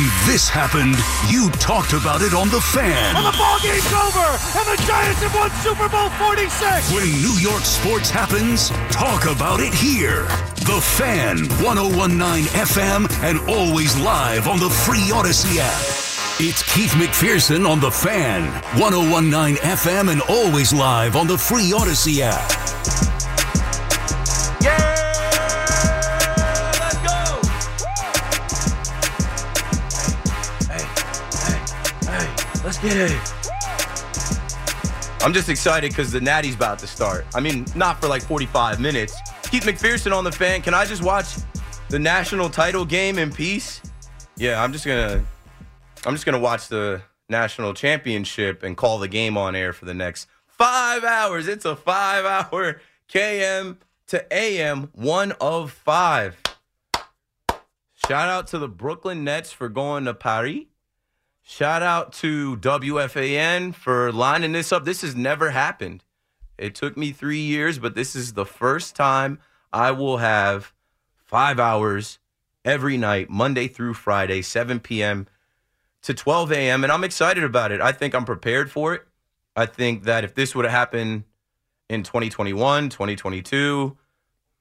When this happened, you talked about it on The Fan. And the ball game's over, and the Giants have won Super Bowl 46. When New York sports happens, talk about it here. The Fan, 1019 FM, and always live on the free Audacy app. It's Keith McPherson on The Fan, 1019 FM, and always live on the free Audacy app. Let's get it. I'm just excited because the Natty's about to start. I mean, not for like 45 minutes. Keith McPherson on the fan. Can I just watch the national title game in peace? Yeah, I'm just gonna I'm just gonna watch the national championship and call the game on air for the next five hours. It's a five hour KM to AM, one of five. Shout out to the Brooklyn Nets for going to Paris. Shout out to WFAN for lining this up. This has never happened. It took me three years, but this is the first time I will have five hours every night, Monday through Friday, 7 p.m. to 12 a.m. And I'm excited about it. I think I'm prepared for it. I think that if this would have happened in 2021, 2022,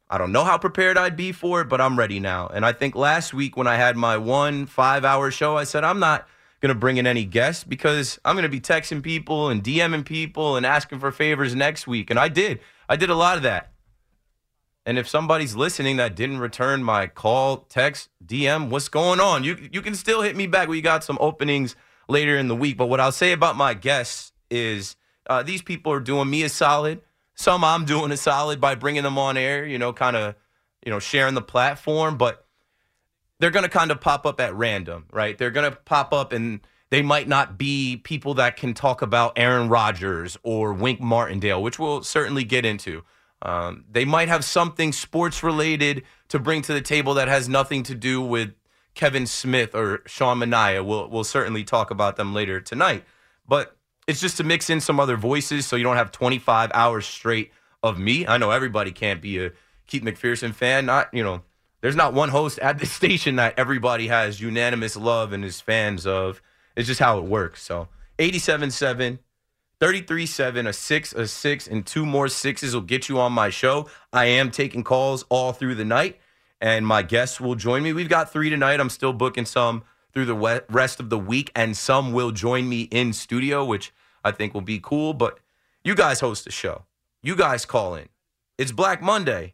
I don't know how prepared I'd be for it, but I'm ready now. And I think last week when I had my one five hour show, I said, I'm not going to bring in any guests because I'm going to be texting people and DMing people and asking for favors next week. And I did. I did a lot of that. And if somebody's listening that didn't return my call, text, DM, what's going on? You you can still hit me back. We got some openings later in the week. But what I'll say about my guests is uh, these people are doing me a solid. Some I'm doing a solid by bringing them on air. You know, kind of, you know, sharing the platform. But they're going to kind of pop up at random, right? They're going to pop up and they might not be people that can talk about Aaron Rodgers or Wink Martindale, which we'll certainly get into. Um, they might have something sports related to bring to the table that has nothing to do with Kevin Smith or Sean Mania. We'll, we'll certainly talk about them later tonight. But it's just to mix in some other voices so you don't have 25 hours straight of me. I know everybody can't be a Keith McPherson fan. Not, you know, there's not one host at this station that everybody has unanimous love and is fans of. It's just how it works. So 87.7, 33.7, a six, a six, and two more sixes will get you on my show. I am taking calls all through the night, and my guests will join me. We've got three tonight. I'm still booking some through the rest of the week, and some will join me in studio, which I think will be cool. But you guys host the show. You guys call in. It's Black Monday.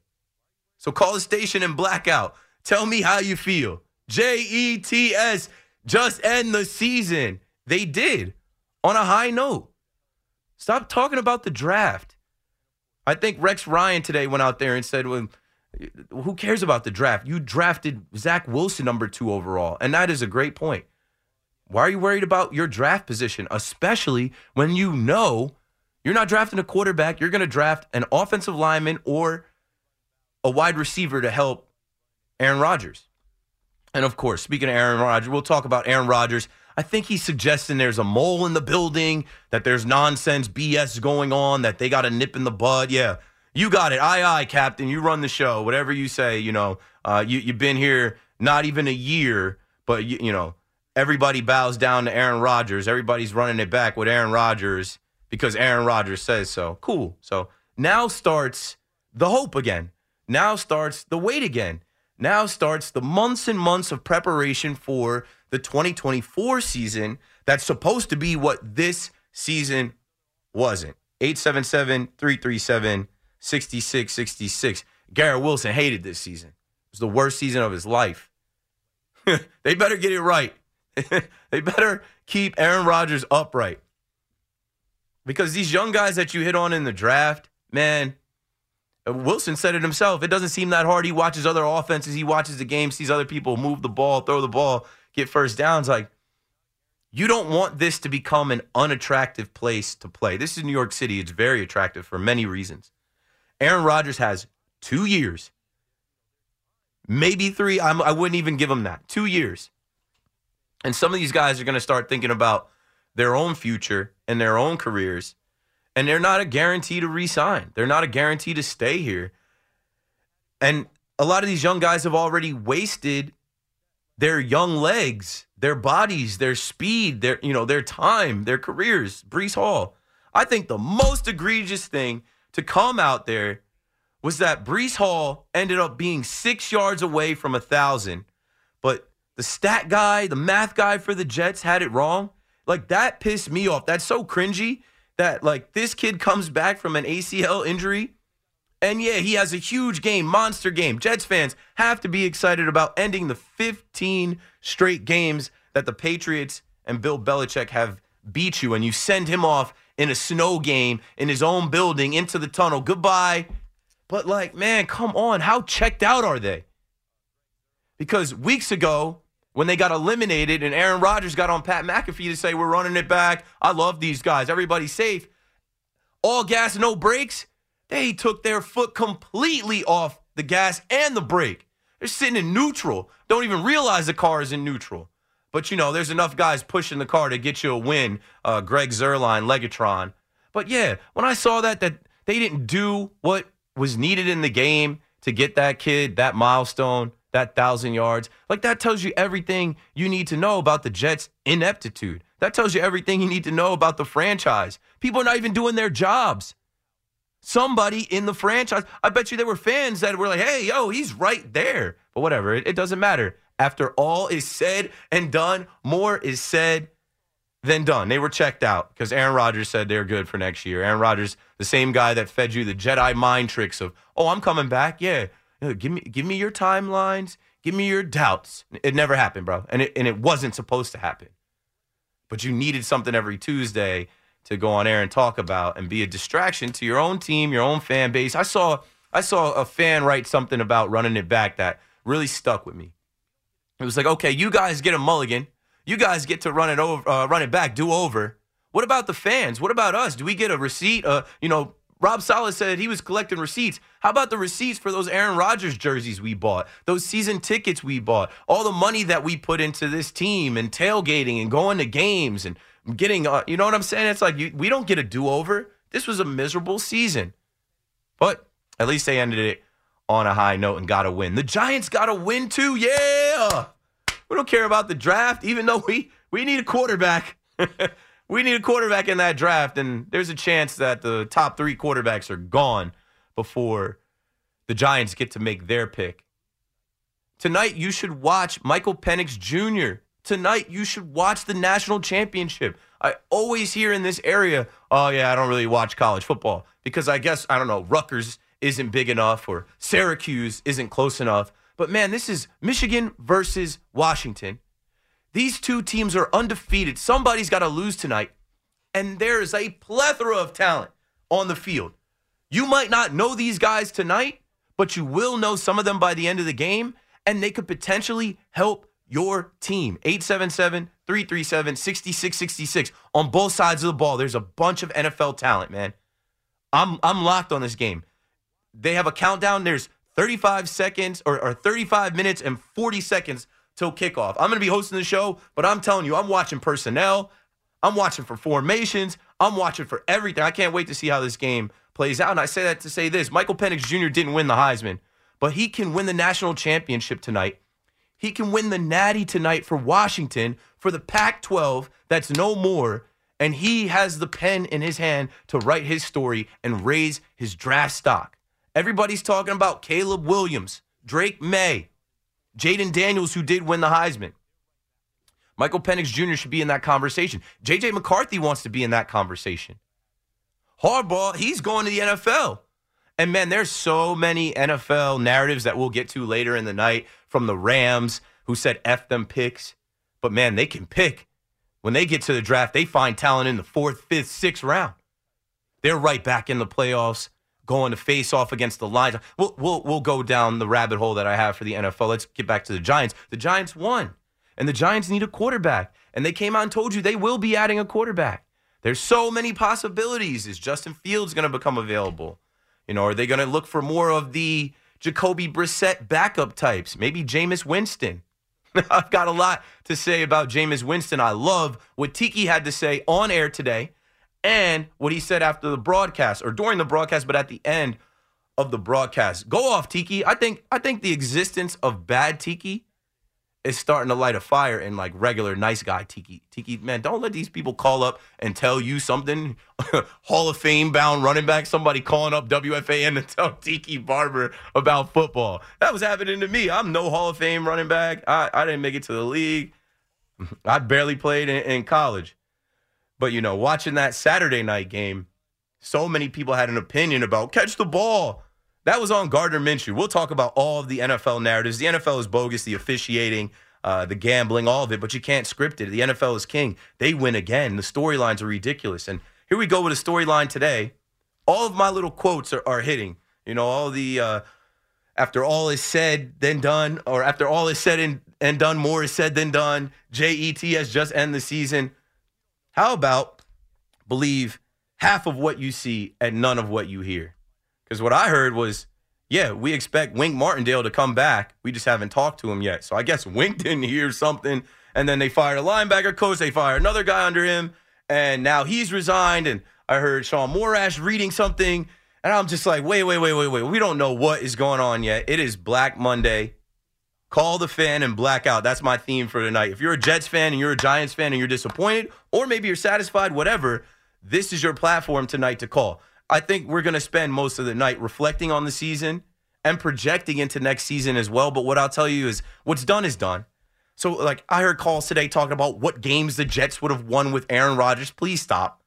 So call the station and blackout. Tell me how you feel. J E T S, just end the season. They did on a high note. Stop talking about the draft. I think Rex Ryan today went out there and said, well, who cares about the draft? You drafted Zach Wilson number two overall. And that is a great point. Why are you worried about your draft position, especially when you know you're not drafting a quarterback? You're going to draft an offensive lineman or a wide receiver to help Aaron Rodgers. And of course, speaking of Aaron Rodgers, we'll talk about Aaron Rodgers. I think he's suggesting there's a mole in the building, that there's nonsense BS going on, that they got a nip in the bud. Yeah, you got it. Aye, aye, Captain. You run the show. Whatever you say, you know, uh, you, you've been here not even a year, but, you, you know, everybody bows down to Aaron Rodgers. Everybody's running it back with Aaron Rodgers because Aaron Rodgers says so. Cool. So now starts the hope again. Now starts the wait again. now starts the months and months of preparation for the 2024 season that's supposed to be what this season wasn't. 877 337 6666. Garrett Wilson hated this season. It was the worst season of his life. they better get it right. they better keep Aaron Rodgers upright. Because these young guys that you hit on in the draft, man, Wilson said it himself. It doesn't seem that hard. He watches other offenses, he watches the game, sees other people move the ball, throw the ball, get first downs. Like, you don't want this to become an unattractive place to play. This is New York City. It's very attractive for many reasons. Aaron Rodgers has two years, maybe three. I'm, I would not even give him that. Two years. And some of these guys are going to start thinking about their own future and their own careers. And they're not a guarantee to resign. They're not a guarantee to stay here. And a lot of these young guys have already wasted their young legs, their bodies, their speed, their you know, their time, their careers. Breece Hall. I think the most egregious thing to come out there was that Breece Hall ended up being six yards away from a thousand, but the stat guy, the math guy for the Jets had it wrong. Like that pissed me off. That's so cringy that like this kid comes back from an ACL injury. And yeah, he has a huge game, monster game. Jets fans have to be excited about ending the 15 straight games that the Patriots and Bill Belichick have beat you. And you send him off in a snow game in his own building into the tunnel. Goodbye. But like, man, come on. How checked out are they? Because weeks ago, when they got eliminated and Aaron Rodgers got on Pat McAfee to say, We're running it back. I love these guys. Everybody's safe. All gas, no brakes. They took their foot completely off the gas and the brake. They're sitting in neutral. Don't even realize the car is in neutral. But you know, there's enough guys pushing the car to get you a win. Uh, Greg Zuerlein, Legatron. But yeah, when I saw that, that they didn't do what was needed in the game to get that kid that milestone, that thousand yards. Like that tells you everything you need to know about the Jets' ineptitude. That tells you everything you need to know about the franchise. People are not even doing their jobs. Somebody in the franchise, I bet you there were fans that were like, hey, yo, he's right there. But whatever, it, it doesn't matter. After all is said and done, more is said than done. They were checked out because Aaron Rodgers said they're good for next year. Aaron Rodgers, the same guy that fed you the Jedi mind tricks of, oh, I'm coming back. Yeah, give me give me your timelines, give me your doubts. It never happened, bro. And it and it wasn't supposed to happen. But you needed something every Tuesday to go on air and talk about and be a distraction to your own team, your own fan base. I saw I saw a fan write something about running it back that really stuck with me. It was like, okay, you guys get a mulligan. You guys get to run it over, uh, run it back, do over. What about the fans? What about us? Do we get a receipt? Uh, you know, Rob Saleh said he was collecting receipts. How about the receipts for those Aaron Rodgers jerseys we bought, those season tickets we bought, all the money that we put into this team and tailgating and going to games and getting, uh, you know what I'm saying? It's like you, we don't get a do over. This was a miserable season. But at least they ended it on a high note and got a win. The Giants got a win too. Yeah. We don't care about the draft, even though we, we need a quarterback. we need a quarterback in that draft, and there's a chance that the top three quarterbacks are gone before the Giants get to make their pick. Tonight, you should watch Michael Penix Jr. Tonight, you should watch the national championship. I always hear in this area, oh, yeah, I don't really watch college football because I guess, I don't know, Rutgers isn't big enough or Syracuse isn't close enough. But man, this is Michigan versus Washington. These two teams are undefeated. Somebody's got to lose tonight. And there is a plethora of talent on the field. You might not know these guys tonight, but you will know some of them by the end of the game, and they could potentially help your team. 877 337 6666 on both sides of the ball. There's a bunch of NFL talent, man. I'm, I'm locked on this game. They have a countdown. There's 35 seconds or, or 35 minutes and 40 seconds till kickoff. I'm going to be hosting the show, but I'm telling you, I'm watching personnel. I'm watching for formations. I'm watching for everything. I can't wait to see how this game plays out. And I say that to say this Michael Penix Jr. didn't win the Heisman, but he can win the national championship tonight. He can win the Natty tonight for Washington for the Pac 12 that's no more. And he has the pen in his hand to write his story and raise his draft stock. Everybody's talking about Caleb Williams, Drake Maye, Jayden Daniels, who did win the Heisman. Michael Penix Jr. should be in that conversation. JJ McCarthy wants to be in that conversation. Harbaugh, he's going to the NFL. And man, there's so many NFL narratives that we'll get to later in the night from the Rams who said F them picks. But man, they can pick. When they get to the draft, they find talent in the fourth, fifth, sixth round. They're right back in the playoffs, going to face off against the Lions. We'll, we'll, we'll go down the rabbit hole that I have for the NFL. Let's get back to the Giants. The Giants won, and the Giants need a quarterback. And they came out and told you they will be adding a quarterback. There's so many possibilities. Is Justin Fields going to become available? You know, are they going to look for more of the Jacoby Brissett backup types? Maybe Jameis Winston. I've got a lot to say about Jameis Winston. I love what Tiki had to say on air today and what he said after the broadcast or during the broadcast, but at the end of the broadcast. Go off, Tiki. I think I think the existence of bad Tiki is starting to light a fire in like regular nice guy Tiki. Tiki, man, don't let these people call up and tell you something. Hall of Fame bound running back, somebody calling up WFAN to tell Tiki Barber about football. That was happening to me. I'm no Hall of Fame running back. I, I didn't make it to the league. I barely played in, in college. But you know, watching that Saturday night game, so many people had an opinion about catch the ball. That was on Gardner Minshew. We'll talk about all of the NFL narratives. The NFL is bogus, the officiating, uh, the gambling, all of it, but you can't script it. The NFL is king. They win again. The storylines are ridiculous. And here we go with a storyline today. All of my little quotes are, are hitting. You know, all the uh, after all is said, then done, or after all is said and, and done, more is said than done. JET has just ended the season. How about believe half of what you see and none of what you hear? Because what I heard was, yeah, we expect Wink Martindale to come back. We just haven't talked to him yet. So I guess Wink didn't hear something. And then they fired a linebacker coach. They fired another guy under him. And now he's resigned. And I heard Sean Morash reading something. And I'm just like, wait, wait, wait, wait, wait. We don't know what is going on yet. It is Black Monday. Call the fan and black out. That's my theme for tonight. If you're a Jets fan and you're a Giants fan and you're disappointed, or maybe you're satisfied, whatever, this is your platform tonight to call. I think we're going to spend most of the night reflecting on the season and projecting into next season as well. But what I'll tell you is what's done is done. So, like, I heard calls today talking about what games the Jets would have won with Aaron Rodgers. Please stop.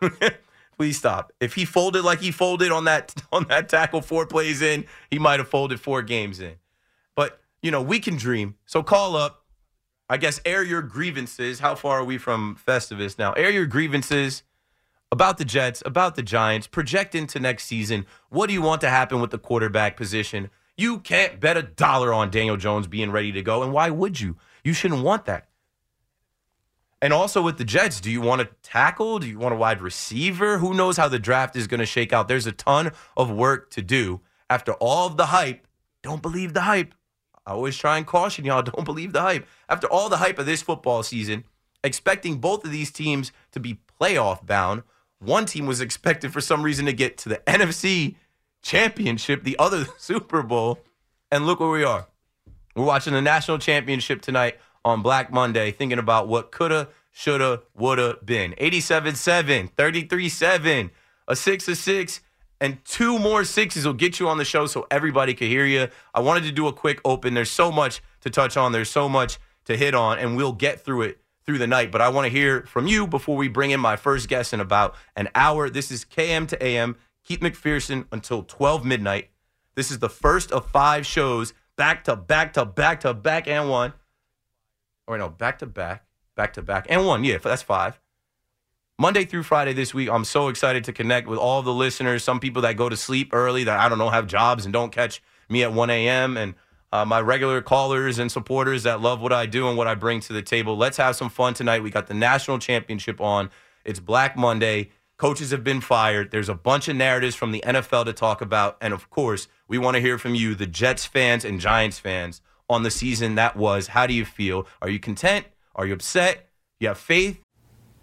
Please stop. If he folded like he folded on that on that tackle four plays in, he might have folded four games in. You know, we can dream. So call up. I guess air your grievances. How far are we from Festivus now? Air your grievances about the Jets, about the Giants. Project into next season. What do you want to happen with the quarterback position? You can't bet a dollar on Daniel Jones being ready to go. And why would you? You shouldn't want that. And also with the Jets, do you want to tackle? Do you want a wide receiver? Who knows how the draft is going to shake out? There's a ton of work to do. After all of the hype, don't believe the hype. I always try and caution y'all don't believe the hype. After all the hype of this football season, expecting both of these teams to be playoff bound, one team was expected for some reason to get to the NFC championship, the other Super Bowl. And look where we are. We're watching the national championship tonight on Black Monday, thinking about what coulda, shoulda, woulda been. 87 7, 33 7, a 6 a 6, and two more sixes will get you on the show so everybody could hear you. I wanted to do a quick open. There's so much to touch on, there's so much to hit on, and we'll get through it through the night. But I want to hear from you before we bring in my first guest in about an hour. This is KM to AM. Keith McPherson until 12 midnight. This is the first of five shows back to back to back to back and one. Or no, back to back, back to back and one. Yeah, that's five. Monday through Friday this week, I'm so excited to connect with all the listeners. Some people that go to sleep early that I don't know have jobs and don't catch me at 1 a.m. and uh, my regular callers and supporters that love what I do and what I bring to the table. Let's have some fun tonight. We got the national championship on. It's Black Monday. Coaches have been fired. There's a bunch of narratives from the NFL to talk about. And of course, we want to hear from you, the Jets fans and Giants fans, on the season that was. How do you feel? Are you content? Are you upset? You have faith?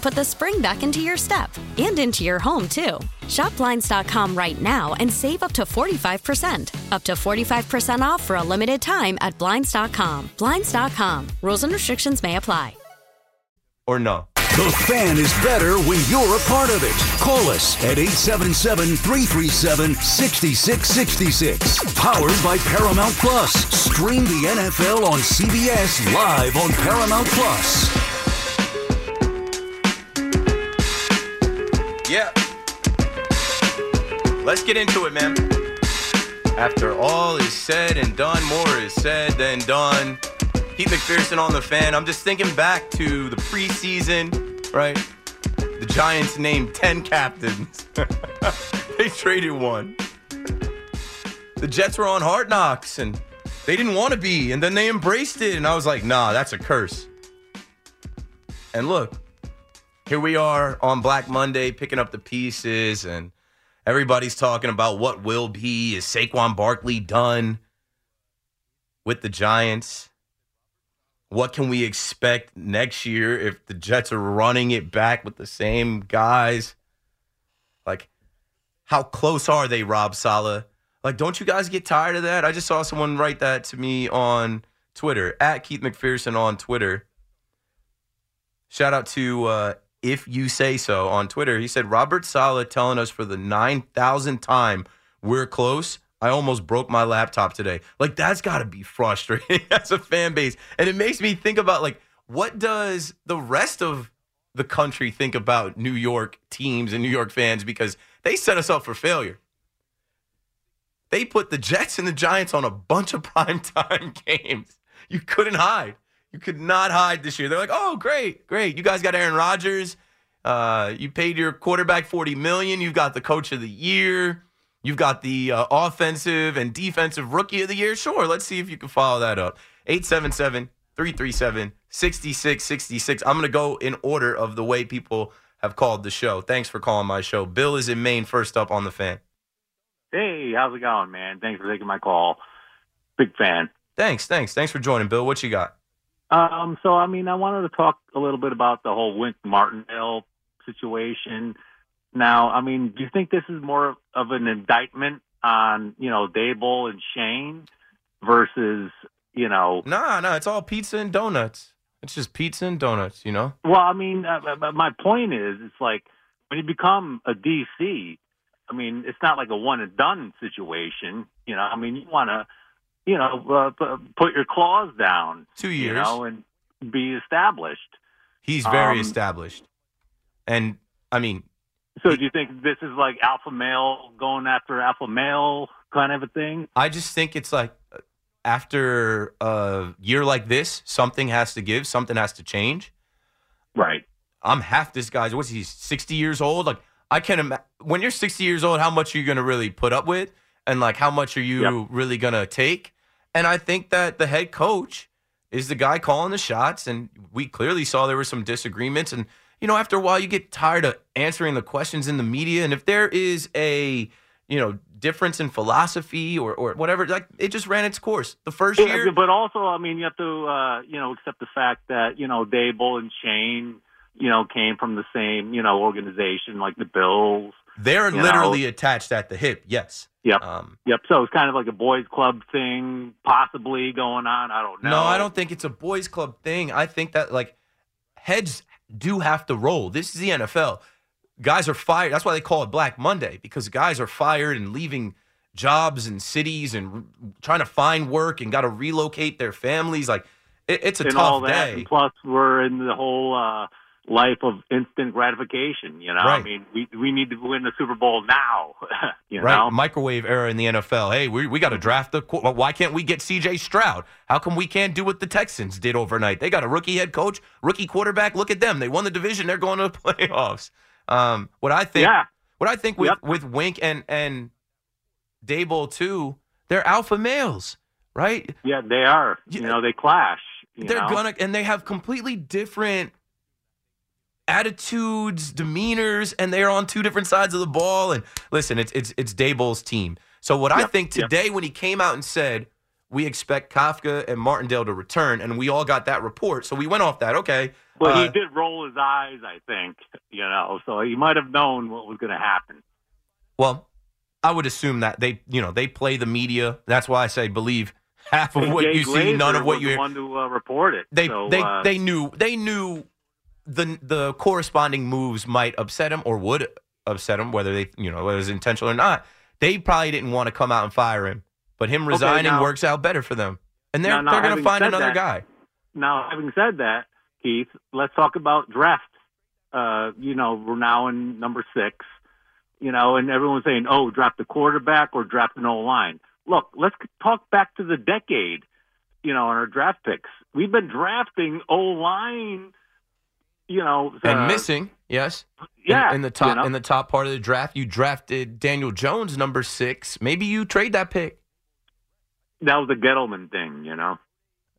put the spring back into your step and into your home, too. Shop Blinds.com right now and save up to 45%. Up to 45% off for a limited time at Blinds.com. Blinds.com. Rules and restrictions may apply. Or no? The fan is better when you're a part of it. Call us at 877 337 6666. Powered by Paramount Plus. Stream the NFL on CBS live on Paramount Plus. Yeah. Let's get into it, man. After all is said and done, more is said than done. Keith McPherson on the fan. I'm just thinking back to the preseason, right? The Giants named 10 captains. they traded one. The Jets were on hard knocks and they didn't want to be, and then they embraced it. And I was like, nah, that's a curse. And look, here we are on Black Monday picking up the pieces, and everybody's talking about what will be. Is Saquon Barkley done with the Giants? What can we expect next year if the Jets are running it back with the same guys? Like, how close are they, Rob Saleh? Like, don't you guys get tired of that? I just saw someone write that to me on Twitter, at Keith McPherson on Twitter. Shout out to uh, If You Say So on Twitter. He said, Robert Saleh telling us for the 9,000th time we're close. I almost broke my laptop today. Like, that's got to be frustrating as a fan base. And it makes me think about, like, what does the rest of the country think about New York teams and New York fans? Because they set us up for failure. They put the Jets and the Giants on a bunch of primetime games. You couldn't hide. You could not hide this year. They're like, oh, great, great. You guys got Aaron Rodgers. Uh, you paid your quarterback forty million. You've got the coach of the year. You've got the uh, offensive and defensive rookie of the year. Sure, let's see if you can follow that up. 877 337 6666. I'm going to go in order of the way people have called the show. Thanks for calling my show. Bill is in Maine, first up on the fan. Hey, how's it going, man? Thanks for taking my call. Big fan. Thanks, thanks. Thanks for joining, Bill. What you got? Um, so I mean, I wanted to talk a little bit about the whole Wink Martindale situation. Now, I mean, do you think this is more of an indictment on you know Daboll and Shane versus you know? Nah, nah. It's all pizza and donuts. It's just pizza and donuts, you know. Well, I mean, uh, my point is, it's like when you become a DC. I mean, it's not like a one and done situation. You know, I mean, you want to, you know, uh, put your claws down. Two years, you know, and be established. He's very Um, established, and I mean, So do you think this is like alpha male going after alpha male kind of a thing? I just think it's like uh, after a year like this, something has to give, something has to change. Right. I'm half this guy's. What's he? 60 years old. Like I can't imagine when you're 60 years old, how much are you going to really put up with, and like how much are you Yep. really going to take? And I think that the head coach is the guy calling the shots, and we clearly saw there were some disagreements. And you know, after a while, you get tired of answering the questions in the media, and if there is a you know difference in philosophy or, or whatever. Like it just ran its course. The first year, but also, I mean, you have to, uh, you know, accept the fact that you know Daboll and Shane, you know, came from the same, you know, organization like the Bills. They're literally know. attached at the hip. Yes. Yep. Um, Yep. So it's kind of like a boys' club thing, possibly going on. I don't know. No, I don't think it's a boys' club thing. I think that like heads do have to roll. This is the NFL. Guys are fired. That's why they call it Black Monday because guys are fired and leaving jobs and cities and trying to find work and got to relocate their families. Like it, it's a and tough all that. day. And plus, we're in the whole uh, life of instant gratification. You know, I mean, we we need to win the Super Bowl now. you right, know, microwave era in the NFL. Hey, we, we got to draft the. Why can't we get C.J. Stroud? How come we can't do what the Texans did overnight? They got a rookie head coach, rookie quarterback. Look at them. They won the division. They're going to the playoffs. Um, what I think, Yeah. what I think with Yep. with Wink and and Daboll too, they're alpha males, right? yeah, they are. You know, they clash. You they're know? gonna and they have completely different attitudes, demeanors, and they're on two different sides of the ball. And listen, it's it's it's Daboll's team. So what I Yep, think yep. today when he came out and said we expect Kafka and Martindale to return, and we all got that report, so we went off that. Okay, But uh, he did roll his eyes, I think. You know, so he might have known what was going to happen. well, I would assume that they you know they play the media. That's why I say believe half of what Jay you see, none of what you the hear. one to uh, report it. they so, they uh, they knew they knew the the corresponding moves might upset him or would upset him whether they you know whether it was intentional or not. They probably didn't want to come out and fire him, but him Okay, resigning now- works out better for them, and they're Now- now, they're going to find another that- guy. Now, having said that, Keith, let's talk about draft. Uh, you know, we're now in number six. You know, and everyone's saying, "Oh, draft the quarterback or draft an O line." Look, let's talk back to the decade. You know, on our draft picks, we've been drafting O line. You know, And uh, missing, yes, yeah, in, the top you know? in the top part of the draft, you drafted Daniel Jones, number six. Maybe you trade that pick. that was the Gettleman thing. You know,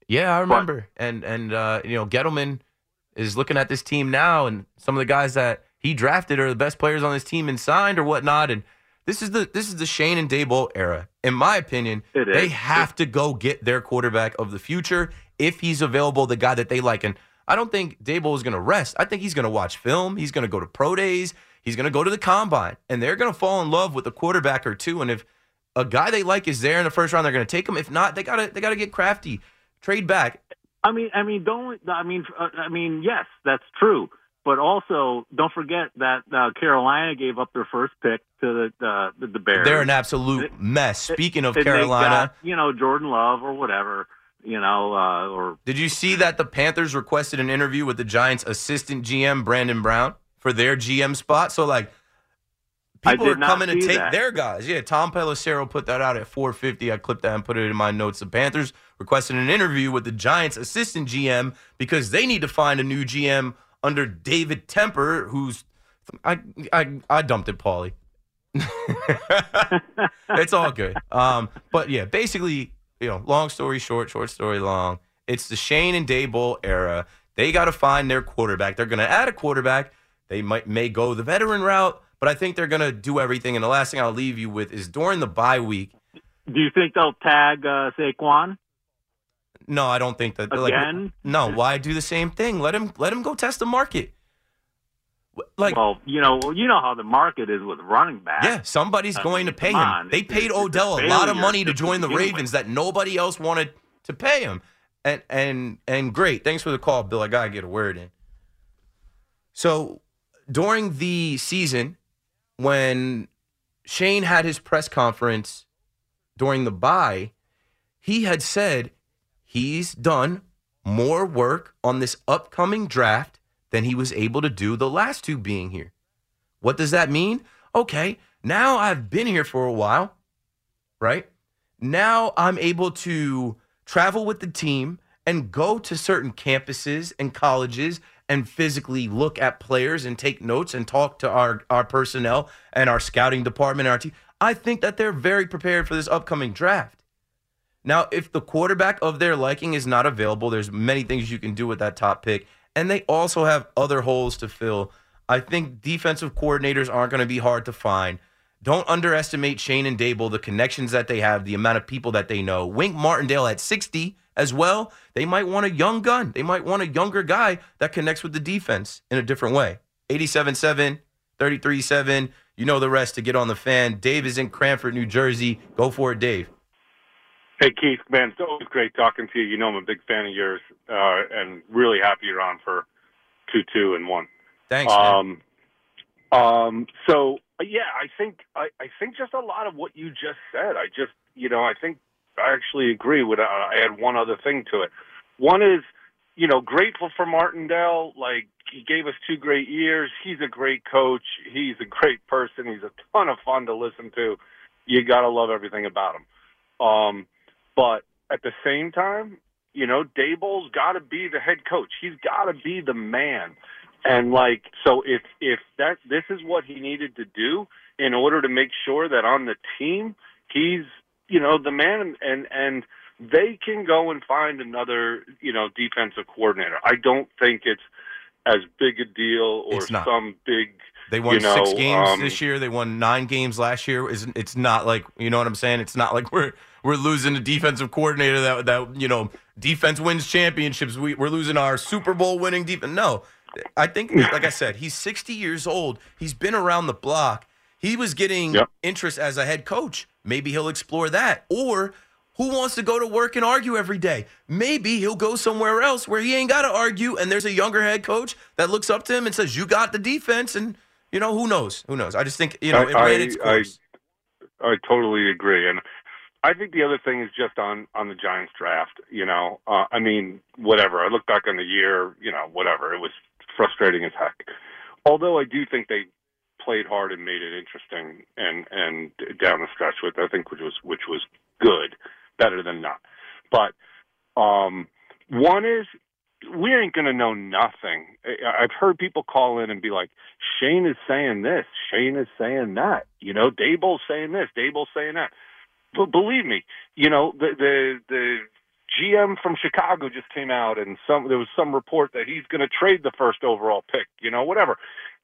Yeah, I remember. And and uh, you know, Gettleman is looking at this team now, and some of the guys that he drafted are the best players on this team and signed or whatnot. And this is the this is the Shane and Daboll era, in my opinion. They have to go get their quarterback of the future if he's available, the guy that they like. And I don't think Daboll is going to rest. I think he's going to watch film. He's going to go to pro days. He's going to go to the combine, and they're going to fall in love with a quarterback or two. And if a guy they like is there in the first round, they're going to take him. If not, they gotta they gotta get crafty, trade back. I mean, I mean, don't. I mean, uh, I mean, yes, that's true. But also, don't forget that uh, Carolina gave up their first pick to the uh, the, Bears. They're an absolute mess. Speaking of Carolina, got, you know, Jordan Love or whatever, you know, uh, or did you see that the Panthers requested an interview with the Giants' assistant GM Brandon Brown for their GM spot? So like, people are coming to take that. their guys. Yeah, Tom Pelissero put that out at 4:50. I clipped that and put it in my notes. The Panthers requested an interview with the Giants' assistant GM because they need to find a new GM under David Tepper, who's I I, I dumped it, Paulie. it's all good. Um, but yeah, basically, you know, long story short, short story long. It's the Shane and Daboll era. They got to find their quarterback. They're going to add a quarterback. They might may go the veteran route, but I think they're going to do everything. And the last thing I'll leave you with is during the bye week. do you think they'll tag uh, Saquon? No, I don't think that. like, Again? no, why do the same thing? Let him let him go test the market. Like well, you know, you know how the market is with running backs. Yeah, somebody's I going mean, to pay him. on. They It's- paid it's Odell a lot of money to join the. Ravens that nobody else wanted to pay him. And and and great. Thanks for the call, Bill. I gotta get a word in. So during the season, when Shane had his press conference during the bye, he had said he's done more work on this upcoming draft than he was able to do the last two being here. What does that mean? Okay, now I've been here for a while, right? Now I'm able to travel with the team and go to certain campuses and colleges and physically look at players and take notes and talk to our, our personnel and our scouting department and our team. I think that they're very prepared for this upcoming draft. Now, if the quarterback of their liking is not available, there's many things you can do with that top pick. And they also have other holes to fill. I think defensive coordinators aren't going to be hard to find. Don't underestimate Shane and Daboll, the connections that they have, the amount of people that they know. Wink Martindale at 60 as well. They might want a young gun. They might want a younger guy that connects with the defense in a different way. 87 7, 33 7. You know the rest to get on the fan. Dave is in Cranford, New Jersey. Go for it, Dave. Hey, Keith, man, it's always great talking to you. You know I'm a big fan of yours uh, and really happy you're on for 2 2 and 1. Thanks. Um, um, so, yeah, I think I, I think just a lot of what you just said. I just, you know, I think I actually agree with. Uh, I had one other thing to it. One is, you know, grateful for Martindale. Like he gave us two great years. He's a great coach. He's a great person. He's a ton of fun to listen to. You gotta love everything about him. Um, but at the same time, you know, Daboll's got to be the head coach. He's got to be the man. And like, so if if that this is what he needed to do in order to make sure that on the team he's you know the man and and they can go and find another you know defensive coordinator. I don't think it's as big a deal or some big. They won you know, six games um, this year. They won nine games last year. It's, it's not like you know what I'm saying. It's not like we're we're losing a defensive coordinator that that you know defense wins championships. We, we're losing our Super Bowl winning defense. No, I think like I said, he's 60 years old. He's been around the block. He was getting Yep. interest as a head coach. Maybe he'll explore that. Or who wants to go to work and argue every day? Maybe he'll go somewhere else where he ain't got to argue, and there's a younger head coach that looks up to him and says, "You got the defense," and you know who knows? Who knows? I just think you know it I- ran its I- course. I totally agree, and I think the other thing is just on on the Giants draft. You know, uh, I mean, whatever. I look back on the year. You know, whatever. It was frustrating as heck. Although I do think they played hard and made it interesting, and and down the stretch with I think which was which was good, better than not. But um, one is we ain't going to know nothing. I- I've heard people call in and be like, Shane is saying this, Shane is saying that. You know, Daboll's saying this, Daboll's saying that. But believe me, you know, the the the GM from Chicago just came out and some there was some report that he's going to trade the first overall pick, you know, whatever.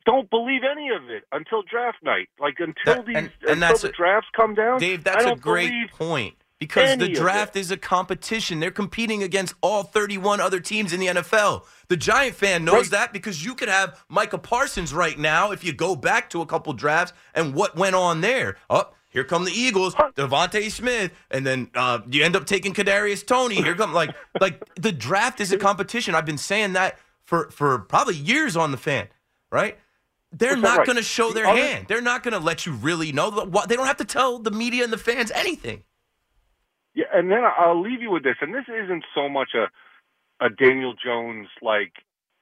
Don't believe any of it until draft night. Like until That- these and- and until the drafts come down. Dave, that's a great believe point because any the draft is a competition. They're competing against all 31 other teams in the NFL. The Giant fan knows Right. that because you could have Micah Parsons right now if you go back to a couple drafts and what went on there. Oh, here come the Eagles, DeVonta Smith, and then uh, you end up taking Kadarius Toney. Here come like like the draft is a competition. I've been saying that for for probably years on the fan, right? They're not right? going to show their other- hand. They're not going to let you really know. They don't have to tell the media and the fans anything. Yeah, and then I'll leave you with this, and this isn't so much a a Daniel Jones like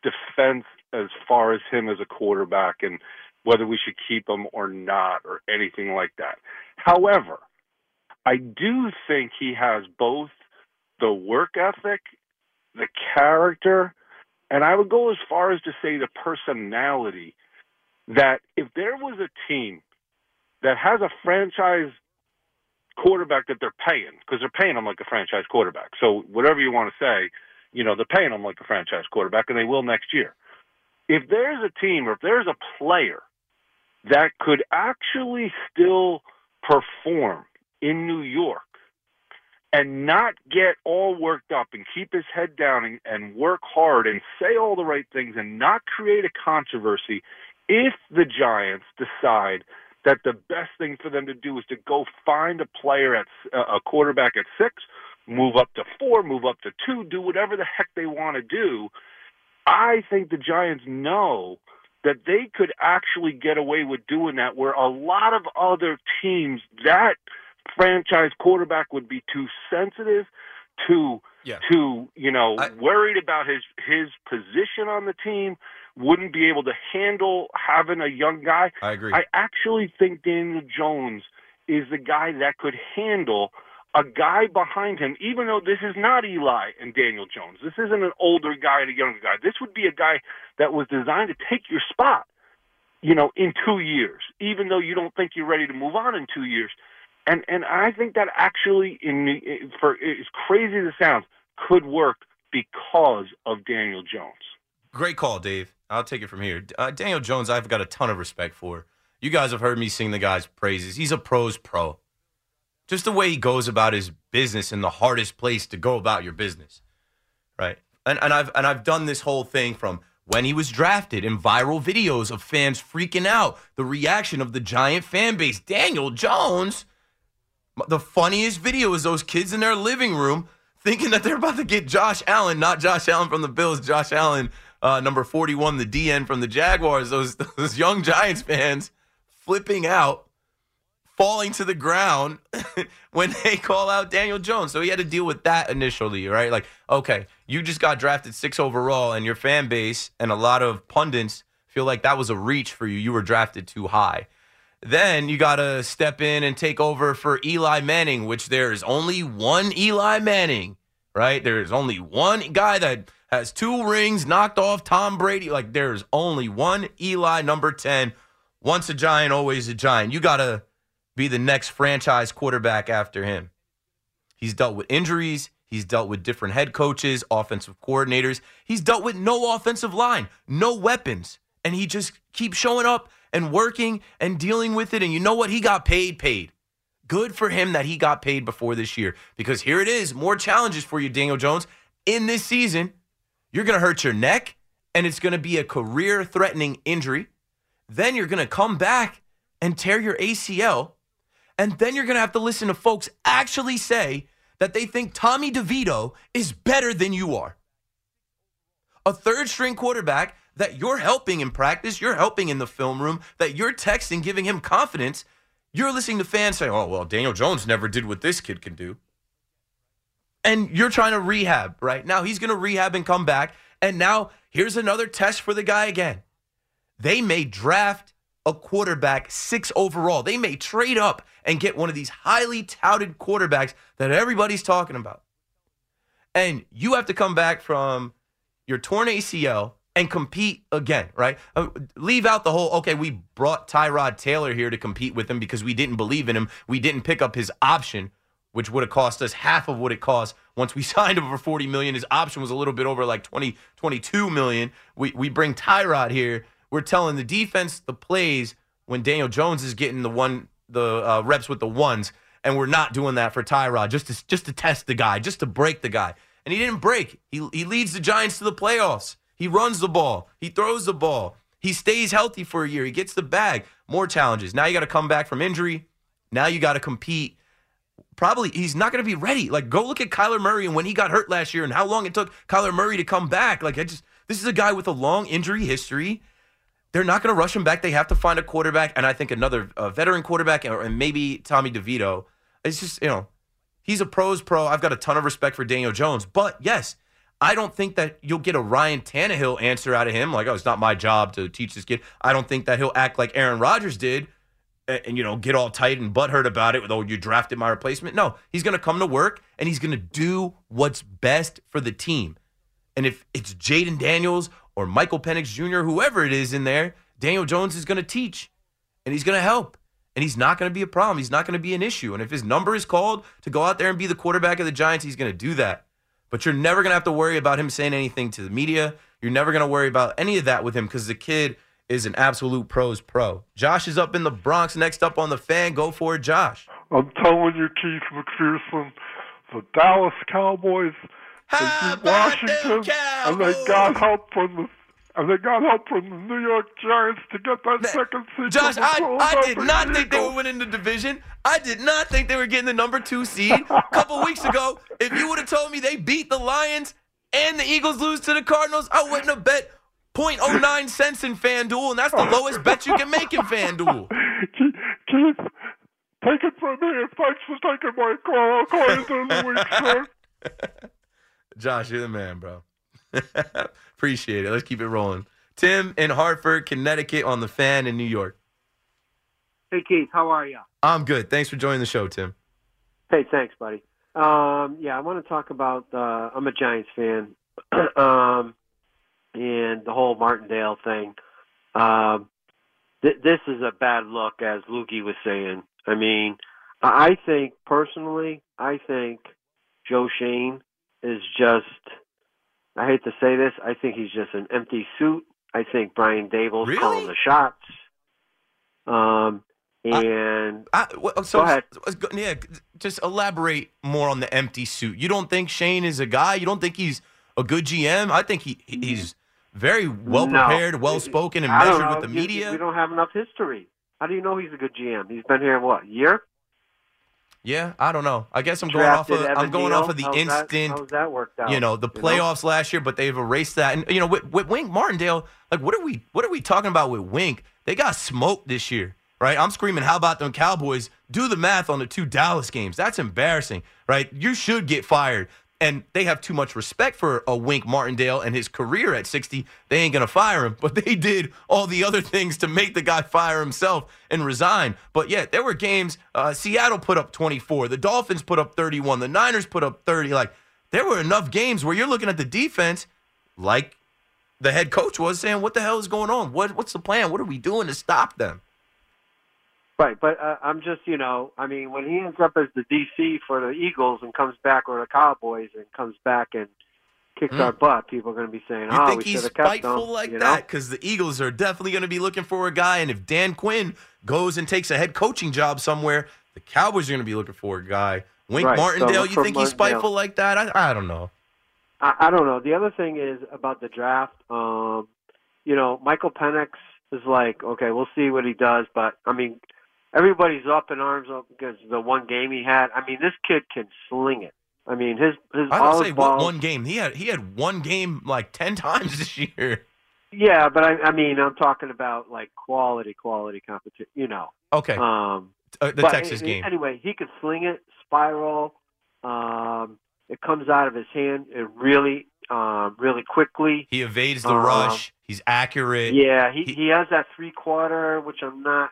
defense as far as him as a quarterback and whether we should keep him or not or anything like that. However, I do think he has both the work ethic, the character, and I would go as far as to say the personality that if there was a team that has a franchise quarterback that they're paying because they're paying him like a franchise quarterback. So whatever you want to say, you know, they're paying him like a franchise quarterback, and they will next year. If there's a team or if there's a player that could actually still perform in New York and not get all worked up and keep his head down and, and work hard and say all the right things and not create a controversy if the Giants decide that the best thing for them to do is to go find a player at uh, a quarterback at six, move up to four, move up to two, do whatever the heck they want to do. I think the Giants know that they could actually get away with doing that where a lot of other teams that franchise quarterback would be too sensitive too Yeah. too you know I- worried about his his position on the team wouldn't be able to handle having a young guy I agree. I actually think Daniel Jones is the guy that could handle a guy behind him, even though this is not Eli and Daniel Jones. This isn't an older guy and a younger guy. This would be a guy that was designed to take your spot, you know, in two years, even though you don't think you're ready to move on in two years. And and I think that actually, in for as crazy as it sounds, could work because of Daniel Jones. Great call, Dave. I'll take it from here. Uh, Daniel Jones, I've got a ton of respect for. You guys have heard me sing the guy's praises. He's a pros pro. Just the way he goes about his business in the hardest place to go about your business. Right? And and I've and I've done this whole thing from when he was drafted in viral videos of fans freaking out, the reaction of the giant fan base. Daniel Jones, the funniest video is those kids in their living room thinking that they're about to get Josh Allen, not Josh Allen from the Bills, Josh Allen, uh, number 41, the DN from the Jaguars. Those, those young Giants fans flipping out, falling to the ground when they call out Daniel Jones. So he had to deal with that initially, right? Like, okay, you just got drafted six overall, and your fan base and a lot of pundits feel like that was a reach for you. You were drafted too high. Then you got to step in and take over for Eli Manning, which there is only one Eli Manning, right? There is only one guy that has two rings, knocked off Tom Brady. Like there's only one Eli, number 10. Once a giant, always a giant. You got to be the next franchise quarterback after him. He's dealt with injuries. He's dealt with different head coaches, offensive coordinators. He's dealt with no offensive line, no weapons. And he just keeps showing up and working and dealing with it. And you know what? He got paid, paid. Good for him that he got paid before this year because here it is more challenges for you, Daniel Jones, in this season. You're going to hurt your neck and it's going to be a career threatening injury. Then you're going to come back and tear your ACL. And then you're going to have to listen to folks actually say that they think Tommy DeVito is better than you are. A third string quarterback that you're helping in practice, you're helping in the film room, that you're texting, giving him confidence. You're listening to fans say, oh, well, Daniel Jones never did what this kid can do. And you're trying to rehab, right? Now he's going to rehab and come back. And now here's another test for the guy again. They may draft a quarterback six overall. They may trade up and get one of these highly touted quarterbacks that everybody's talking about. And you have to come back from your torn ACL and compete again, right? Uh, leave out the whole, okay, we brought Tyrod Taylor here to compete with him because we didn't believe in him. We didn't pick up his option, which would have cost us half of what it cost once we signed him for 40 million. His option was a little bit over like 20, 22 million. We, we bring Tyrod here. We're telling the defense the plays when Daniel Jones is getting the one, the uh, reps with the ones. And we're not doing that for Tyrod just to, just to test the guy, just to break the guy. And he didn't break. He, he leads the Giants to the playoffs. He runs the ball. He throws the ball. He stays healthy for a year. He gets the bag. More challenges. Now you got to come back from injury. Now you got to compete. Probably he's not going to be ready. Like go look at Kyler Murray and when he got hurt last year and how long it took Kyler Murray to come back. Like I just this is a guy with a long injury history. They're not going to rush him back. They have to find a quarterback, and I think another uh, veteran quarterback, or, and maybe Tommy DeVito. It's just you know, he's a pros pro. I've got a ton of respect for Daniel Jones, but yes, I don't think that you'll get a Ryan Tannehill answer out of him, like, oh, it's not my job to teach this kid. I don't think that he'll act like Aaron Rodgers did and, you know, get all tight and butthurt about it, with oh you drafted my replacement. No, he's going to come to work and he's going to do what's best for the team. And if it's Jayden Daniels or Michael Penix Jr., whoever it is in there, Daniel Jones is going to teach and he's going to help. And he's not going to be a problem. He's not going to be an issue. And if his number is called to go out there and be the quarterback of the Giants, he's going to do that. But you're never going to have to worry about him saying anything to the media. You're never going to worry about any of that with him because the kid is an absolute pros pro. Josh is up in the Bronx. Next up on the fan, go for it, Josh. I'm telling you, Keith McPherson, the Dallas Cowboys, they beat Washington, Cowboys? and they got help from the and they got help from the New York Giants to get that second seed. Josh, I, I did not think they were winning the division. I did not think they were getting the number two seed. A couple weeks ago, if you would have told me they beat the Lions and the Eagles lose to the Cardinals, I wouldn't have bet 0.09 cents in FanDuel, and that's the lowest bet you can make in FanDuel. Keith, take it from me. Thanks for taking my call. I'll call you during the week, sir. Josh, you're the man, bro. Appreciate it. Let's keep it rolling. Tim in Hartford, Connecticut, on the fan in New York. Hey, Keith, how are you? I'm good. Thanks for joining the show, Tim. Hey, thanks, buddy. Um, yeah, I want to talk about. Uh, I'm a Giants fan, um, and the whole Martindale thing. Um, th- this is a bad look, as Lukey was saying. I mean, I think personally, I think Joe Schoen is just I hate to say this. I think he's just an empty suit. I think Brian Daboll's really? calling the shots. Um, and I, well, so, Go ahead. yeah, just elaborate more on the empty suit. You don't think Schoen is a guy? You don't think he's a good GM? I think he he's very well No. prepared, well spoken, and I measured with the media. We don't have enough history. How do you know he's a good GM? He's been here what year? Yeah, I don't know. I guess I'm going off Drafted of I'm going Neal. off of the How's that- instant. how's that worked out? You know the You playoffs last year, but they've erased that. And you know with, with Wink Martindale, like what are we what are we talking about with Wink? They got smoked this year, right? I'm screaming, how about them Cowboys? Do the math on the two Dallas games. That's embarrassing, right? You should get fired. And they have too much respect for a Wink Martindale and his career at 60. They ain't gonna fire him, but they did all the other things to make the guy fire himself and resign. But yeah, there were games. Uh, Seattle put up 24. The Dolphins put up 31. The Niners put up 30. Like there were enough games where you're looking at the defense, like the head coach was saying, "What the hell is going on? What what's the plan? What are we doing to stop them?" Right, but uh, I'm just, you know, I mean, when he ends up as the DC for the Eagles and comes back or the Cowboys and comes back and kicks Mm. our butt, people are going to be saying, You "Oh, think we he's should have kept spiteful him." like you that? Because the Eagles are definitely going to be looking for a guy, and if Dan Quinn goes and takes a head coaching job somewhere, the Cowboys are going to be looking for a guy. Wink Right, Martindale, look you think he's spiteful like that? I, I don't know. I, I don't know. The other thing is about the draft. Um, you know, Michael Penix is like, okay, we'll see what he does, but I mean, everybody's up in arms up because the one game he had. I mean, this kid can sling it. I mean, his his I his say balls. one game. He had he had one game like ten times this year. Yeah, but I, I mean, I'm talking about like quality, quality competition. You know. Okay. Um, Uh, the Texas game. Anyway, he can sling it, spiral. Um, it comes out of his hand it really, um, really quickly. He evades the Um, rush. He's accurate. Yeah, he he has that three quarter, which I'm not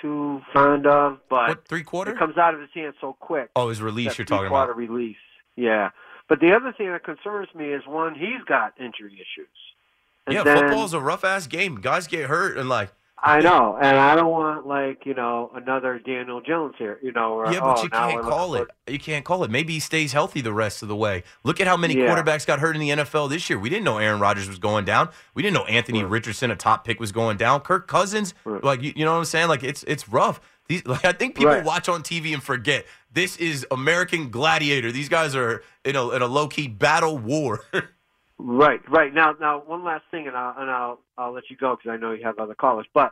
too fond of, but What three quarter? it comes out of his hand so quick. Oh, his release that you're talking about. release. Yeah, but the other thing that concerns me is one, he's got injury issues. And yeah, then- football's a rough ass game. Guys get hurt and like I know, and I don't want like you know another Daniel Jones here. You know, or, Yeah, but oh, you can't call it. You can't call it. Maybe he stays healthy the rest of the way. Look at how many Yeah. quarterbacks got hurt in the NFL this year. We didn't know Aaron Rodgers was going down. We didn't know Anthony Richardson, a top pick, was going down. Kirk Cousins, like you, you know what I'm saying? Like it's it's rough. These, like, I think people Right. watch on TV and forget this is American Gladiator. These guys are in a in a low key battle war. Right, right. Now, now, one last thing, and I'll and I'll I'll let you go because I know you have other callers. But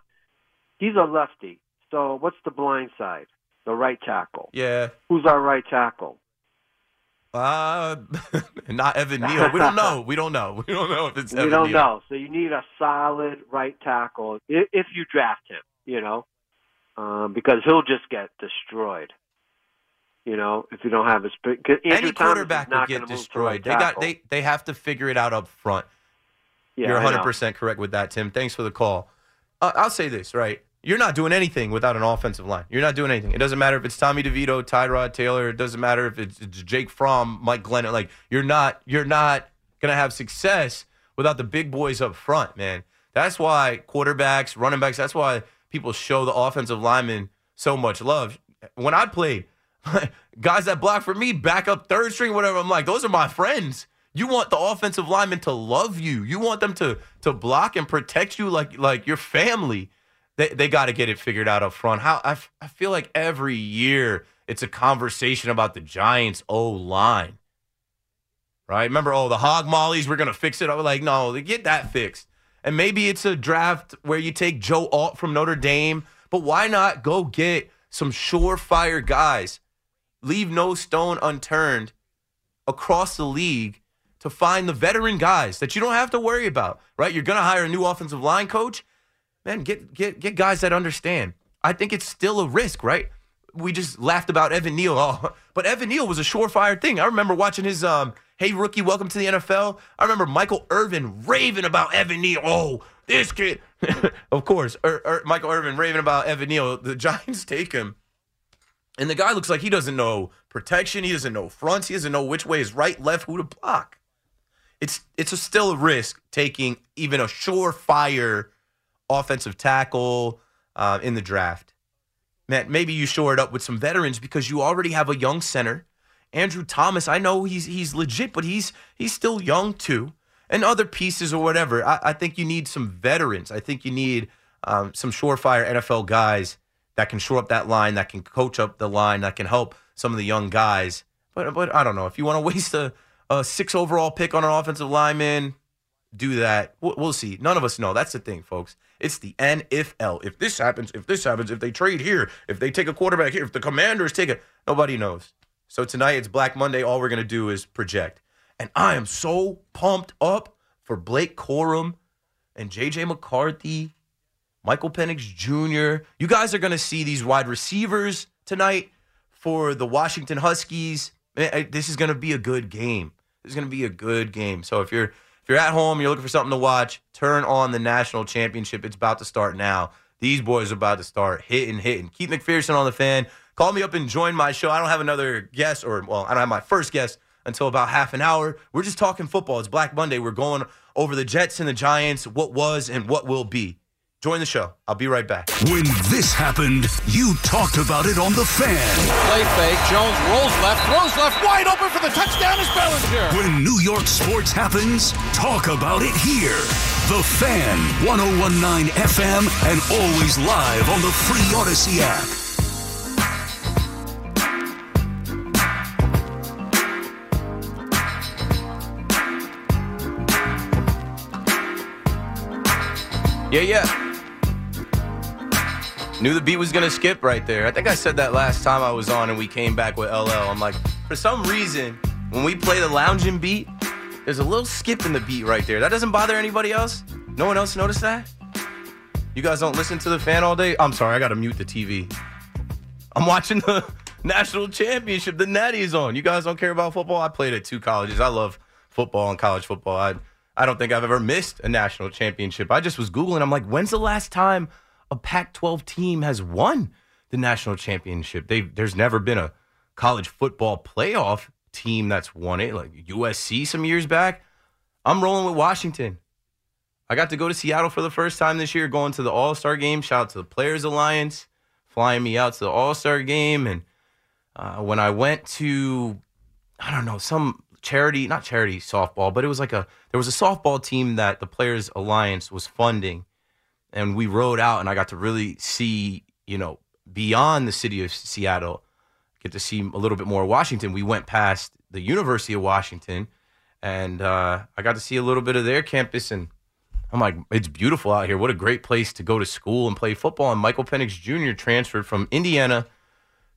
he's a lefty, so what's the blind side? The right tackle. yeah. Who's our right tackle? Uh, not Evan Neal. We don't know. We don't know. We don't know if it's we Evan don't Neal. know. So you need a solid right tackle if, if you draft him. You know, um, because he'll just get destroyed. You know, if you don't have a Any quarterback will not get destroyed. They got they they have to figure it out up front. Yeah, You're 100 percent correct with that, Tim. Thanks for the call. Uh, I'll say this right. You're not doing anything without an offensive line. You're not doing anything. It doesn't matter if it's Tommy DeVito, Tyrod Taylor. It doesn't matter if it's, it's Jake Fromm, Mike Glennon. Like you're not you're not gonna have success without the big boys up front, man. That's why quarterbacks, running backs. That's why people show the offensive linemen so much love. When I played, guys that block for me, back up third string, whatever. I'm like, those are my friends. You want the offensive linemen to love you. You want them to to block and protect you like like your family. They they got to get it figured out up front. How I, f- I feel like every year it's a conversation about the Giants O line. Right? Remember, oh, the hog mollies, we're gonna fix it. I was like, no, get that fixed. And maybe it's a draft where you take Joe Alt from Notre Dame, but why not go get some surefire guys? Leave no stone unturned across the league to find the veteran guys that you don't have to worry about, right? You're going to hire a new offensive line coach. Man, get get get guys that understand. I think it's still a risk, right? We just laughed about Evan Neal, oh, but Evan Neal was a surefire thing. I remember watching his um, "Hey rookie, welcome to the NFL." I remember Michael Irvin raving about Evan Neal. Oh, this kid, of course, Ir- Ir- Michael Irvin raving about Evan Neal. The Giants take him. And the guy looks like he doesn't know protection. He doesn't know fronts. He doesn't know which way is right, left, who to block. It's it's a still a risk taking even a surefire offensive tackle uh, in the draft. Man, maybe you shore it up with some veterans because you already have a young center. Andrew Thomas, I know he's he's legit, but he's he's still young too. And other pieces or whatever. I, I think you need some veterans. I think you need um, some surefire NFL guys that can shore up that line, that can coach up the line, that can help some of the young guys. But but I don't know if you want to waste a, a six overall pick on an offensive lineman, do that. We'll, we'll see. None of us know. That's the thing, folks. It's the NFL. If this happens, if this happens, if they trade here, if they take a quarterback here, if the Commanders take it, nobody knows. So tonight it's Black Monday. All we're gonna do is project, and I am so pumped up for Blake Corum and JJ McCarthy, Michael Penix Jr. You guys are gonna see these wide receivers tonight for the Washington Huskies. Eh, eh, This is gonna be a good game. This is gonna be a good game. So if you're if you're at home, you're looking for something to watch, turn on the national championship. It's about to start now. These boys are about to start hitting, hitting. Keith McPherson on the fan. Call me up and join my show. I don't have another guest, or well, I don't have my first guest until about half an hour. We're just talking football. It's Black Monday. We're going over the Jets and the Giants, what was and what will be. Join the show. I'll be right back. When this happened, you talked about it on The Fan. Play fake. Jones rolls left, throws left, wide open for the touchdown is Bellinger. When New York sports happens, talk about it here. The Fan, 1019 FM, and always live on the free Audacy app. Yeah, yeah. Knew the beat was gonna skip right there. I think I said that last time I was on and we came back with LL. I'm like, for some reason, when we play the lounging beat, there's a little skip in the beat right there. That doesn't bother anybody else? No one else noticed that? You guys don't listen to the fan all day? I'm sorry, I gotta mute the TV. I'm watching the national championship. The Natty's on. You guys don't care about football? I played at two colleges. I love football and college football. I I don't think I've ever missed a national championship. I just was Googling. I'm like, when's the last time a Pac 12 team has won the national championship? They, there's never been a college football playoff team that's won it, like USC some years back. I'm rolling with Washington. I got to go to Seattle for the first time this year, going to the All Star game. Shout out to the Players Alliance, flying me out to the All Star game. And uh, when I went to, I don't know, some charity, not charity softball, but it was like a, there was a softball team that the Players Alliance was funding. And we rode out, and I got to really see, you know, beyond the city of Seattle, get to see a little bit more of Washington. We went past the University of Washington, and uh, I got to see a little bit of their campus. And I'm like, it's beautiful out here. What a great place to go to school and play football. And Michael Penix Jr. transferred from Indiana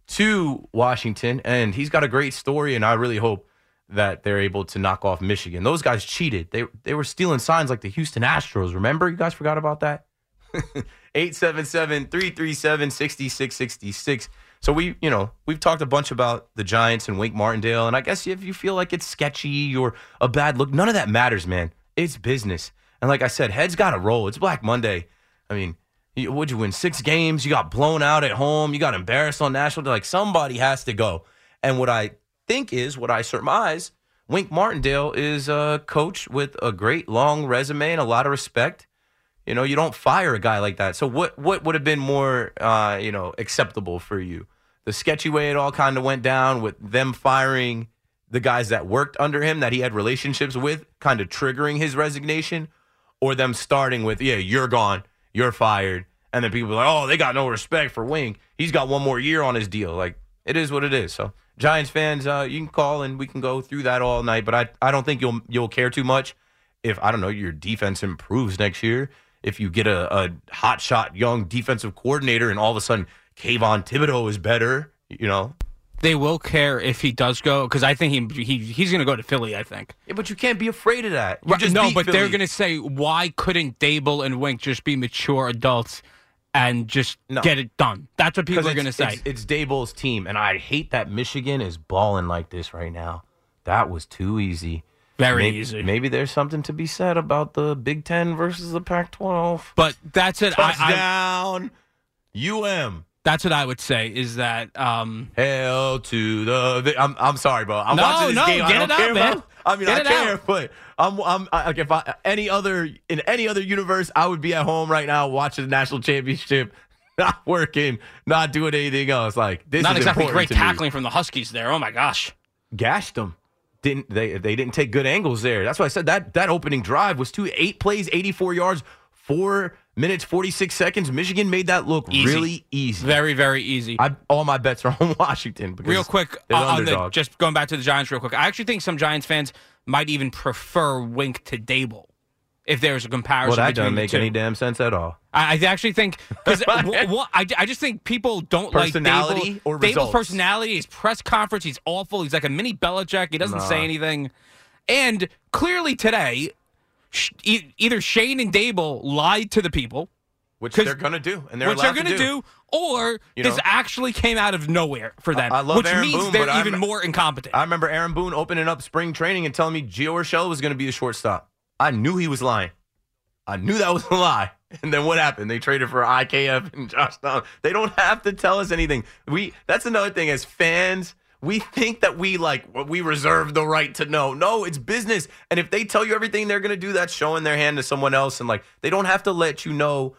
to Washington, and he's got a great story. And I really hope that they're able to knock off Michigan. Those guys cheated. They they were stealing signs like the Houston Astros. Remember? You guys forgot about that? 877-337-6666. So we, you know, we've talked a bunch about the Giants and Wink Martindale, and I guess if you feel like it's sketchy or a bad look, none of that matters, man. It's business. And like I said, heads got to roll. It's Black Monday. I mean, would you win six games? You got blown out at home. You got embarrassed on national. Like somebody has to go. And what I think is, what I surmise, Wink Martindale is a coach with a great long resume and a lot of respect. You know, you don't fire a guy like that. So what what would have been more uh, you know, acceptable for you? The sketchy way it all kind of went down with them firing the guys that worked under him that he had relationships with, kind of triggering his resignation, or them starting with, yeah, you're gone, you're fired, and then people are like, oh, they got no respect for Wink. He's got one more year on his deal. Like it is what it is. So Giants fans, uh, you can call and we can go through that all night. But I I don't think you'll you'll care too much if I don't know your defense improves next year. If you get a, a hot shot young defensive coordinator and all of a sudden Kayvon Thibodeaux is better, you know. They will care if he does go because I think he, he he's going to go to Philly. I think. Yeah, but you can't be afraid of that. You Right, no, but they're going to say, why couldn't Daboll and Wink just be mature adults and just No. get it done? That's what people are going to say. It's, it's Daboll's team, and I hate that Michigan is balling like this right now. That was too easy. Very maybe, easy. Maybe there's something to be said about the Big Ten versus the Pac-12. But that's it. I, I, Touchdown, UM. that's what I would say is that um, Hell to the. I'm, I'm sorry, bro. I'm No, watching this no, game. I don't it out, care man. about. I mean, Get I care, out. but I'm, I'm I, like if I any other in any other universe, I would be at home right now watching the national championship, not working, not doing anything else. Like this not is exactly great to me. tackling from the Huskies there. Oh my gosh. gashed them. Didn't they? They didn't take good angles there. That's why I said that that opening drive was two eight plays, eighty four yards, four minutes 46 seconds. Michigan made that look Easy. really easy. Very, very easy. I, all my bets are on Washington. Because real quick, uh, on the, just going back to the Giants real quick. I actually think some Giants fans might even prefer Wink to Daboll if there's a comparison well, that doesn't make any damn sense at all. I, I actually think because I, I just think people don't Personality like Daboll. or Daboll's personality, his press conference, he's awful. He's like a mini Belichick. He doesn't Nah. say anything. And clearly today, sh- e- either Schoen and Daboll lied to the people, Which 'Cause- they're going to do. And they're which they're going to do, or You this actually came out of nowhere for them, I love which Aaron means Boone, they're but I'm- even more incompetent. I remember Aaron Boone opening up spring training and telling me Gio Urshela was going to be the shortstop. I knew he was lying. I knew that was a lie. And then what happened? They traded for IKF and Josh Down. They don't have to tell us anything. We that's another thing as fans. We think that we like we reserve the right to know. No, it's business. And if they tell you everything they're to do, that's showing their hand to someone else. And like they don't have to let you know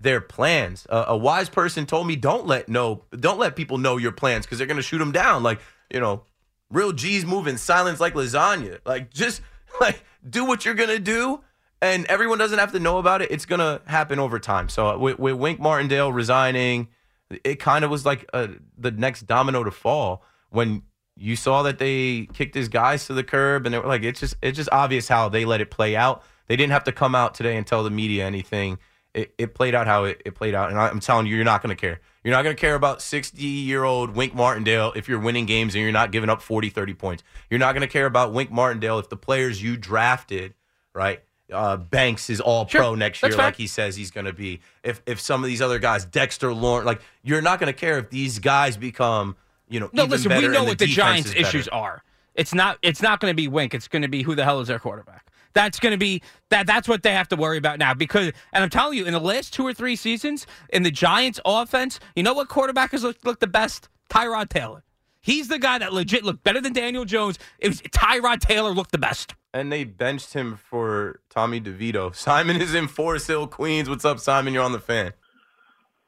their plans. Uh, a wise person told me, "Don't let know, don't let people know your plans because they're to shoot them down." Like you know, real G's move in silence like lasagna. Like just like do what you're gonna do, and everyone doesn't have to know about it. It's gonna happen over time. So uh, with, with Wink Martindale resigning, it kind of was like uh, the next domino to fall when you saw that they kicked his guys to the curb, and they were like, it's just it's just obvious how they let it play out. They didn't have to come out today and tell the media anything. It, it played out how it, it played out, and I, I'm telling you, you're not going to care. You're not going to care about 60 year old Wink Martindale if you're winning games and you're not giving up 40, 30 points. You're not going to care about Wink Martindale if the players you drafted, right? Uh, Banks is all pro next year, like he says he's going to be. If if some of these other guys, Dexter Lawrence, like you're not going to care if these guys become, you know, No, listen, we know what the Giants' is issues are. It's not. It's not going to be Wink. It's going to be who the hell is their quarterback. That's going to be that. That's what they have to worry about now. Because, and I'm telling you, in the last two or three seasons, in the Giants' offense, you know what quarterback has looked, looked the best? Tyrod Taylor. He's the guy that legit looked better than Daniel Jones. It was Tyrod Taylor looked the best. And they benched him for Tommy DeVito. Simon is in Forest Hill, Queens. What's up, Simon? You're on the fan.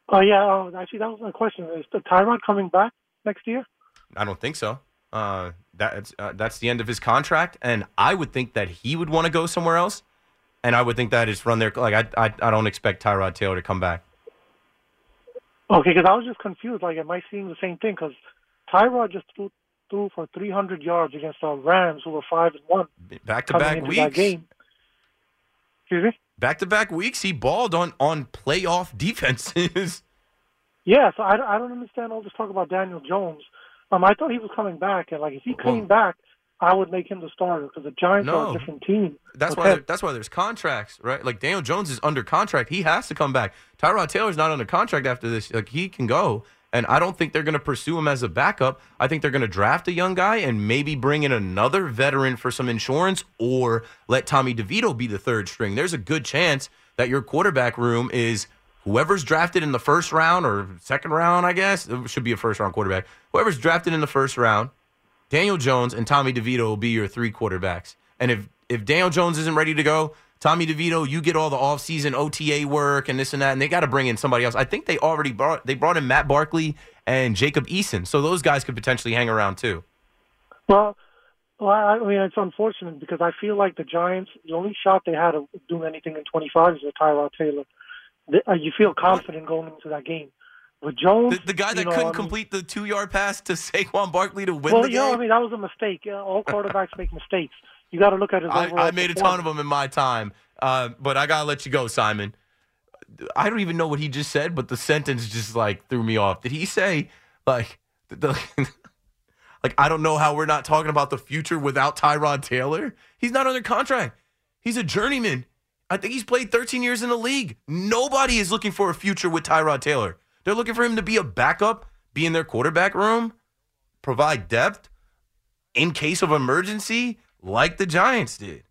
Oh yeah, oh, actually that was my question. Is the Tyrod coming back next year? I don't think so. Uh, that's uh, that's the end of his contract, and I would think that he would want to go somewhere else. And I would think that is run there. like I, I I don't expect Tyrod Taylor to come back. Okay, because I was just confused. Like, am I seeing the same thing? Because Tyrod just threw, threw for 300 yards against the Rams, who were five and one. back to back weeks. That game. Excuse me. Back to back weeks, he balled on on playoff defenses. Yeah, so I, I don't understand all this talk about Daniel Jones. Um, I thought he was coming back, and like if he came back, I would make him the starter because the Giants are a different team. That's why. That's why there's contracts, right? Like Daniel Jones is under contract. He has to come back. Tyrod Taylor's not under contract after this. Like he can go, and I don't think they're going to pursue him as a backup. I think they're going to draft a young guy and maybe bring in another veteran for some insurance, or let Tommy DeVito be the third string. There's a good chance that your quarterback room is whoever's drafted in the first round or second round. I guess it should be a first round quarterback. Whoever's drafted in the first round. Daniel Jones and Tommy DeVito will be your three quarterbacks. And if if Daniel Jones isn't ready to go, Tommy DeVito, you get all the offseason OTA work and this and that, and they got to bring in somebody else. I think they already brought they brought in Matt Barkley and Jacob Eason, so those guys could potentially hang around too. Well, well, I mean, it's unfortunate because I feel like the Giants, the only shot they had of doing anything in 25 is with Tyrod Taylor. Uh, You feel confident going into that game. With Jones, The, the guy that know, couldn't I mean- complete the two yard pass to Saquon Barkley to win well, the you know, game. I mean, that was a mistake. Uh, All quarterbacks make mistakes. You got to look at his I, I made a ton of them in my time, uh, but I gotta let you go, Simon. I don't even know what he just said, but the sentence just like threw me off. Did he say like the like I don't know how we're not talking about the future without Tyrod Taylor? He's not under contract. He's a journeyman. I think he's played 13 years in the league. Nobody is looking for a future with Tyrod Taylor. They're looking for him to be a backup, be in their quarterback room, provide depth in case of emergency, like the Giants did.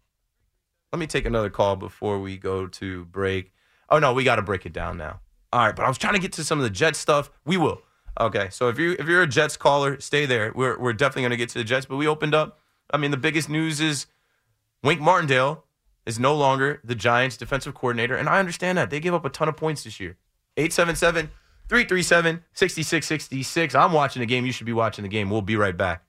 Let me take another call before we go to break. Oh no, we got to break it down now. All right, but I was trying to get to some of the Jets stuff. We will. Okay, so if you if you're a Jets caller, stay there. We're we're definitely going to get to the Jets, but we opened up. I mean, the biggest news is Wink Martindale is no longer the Giants defensive coordinator, and I understand that. They gave up a ton of points this year. 877 337 6666. I'm watching the game. You should be watching the game. We'll be right back.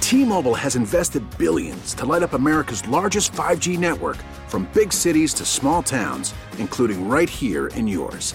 T-Mobile has invested billions to light up America's largest 5G network from big cities to small towns, including right here in yours.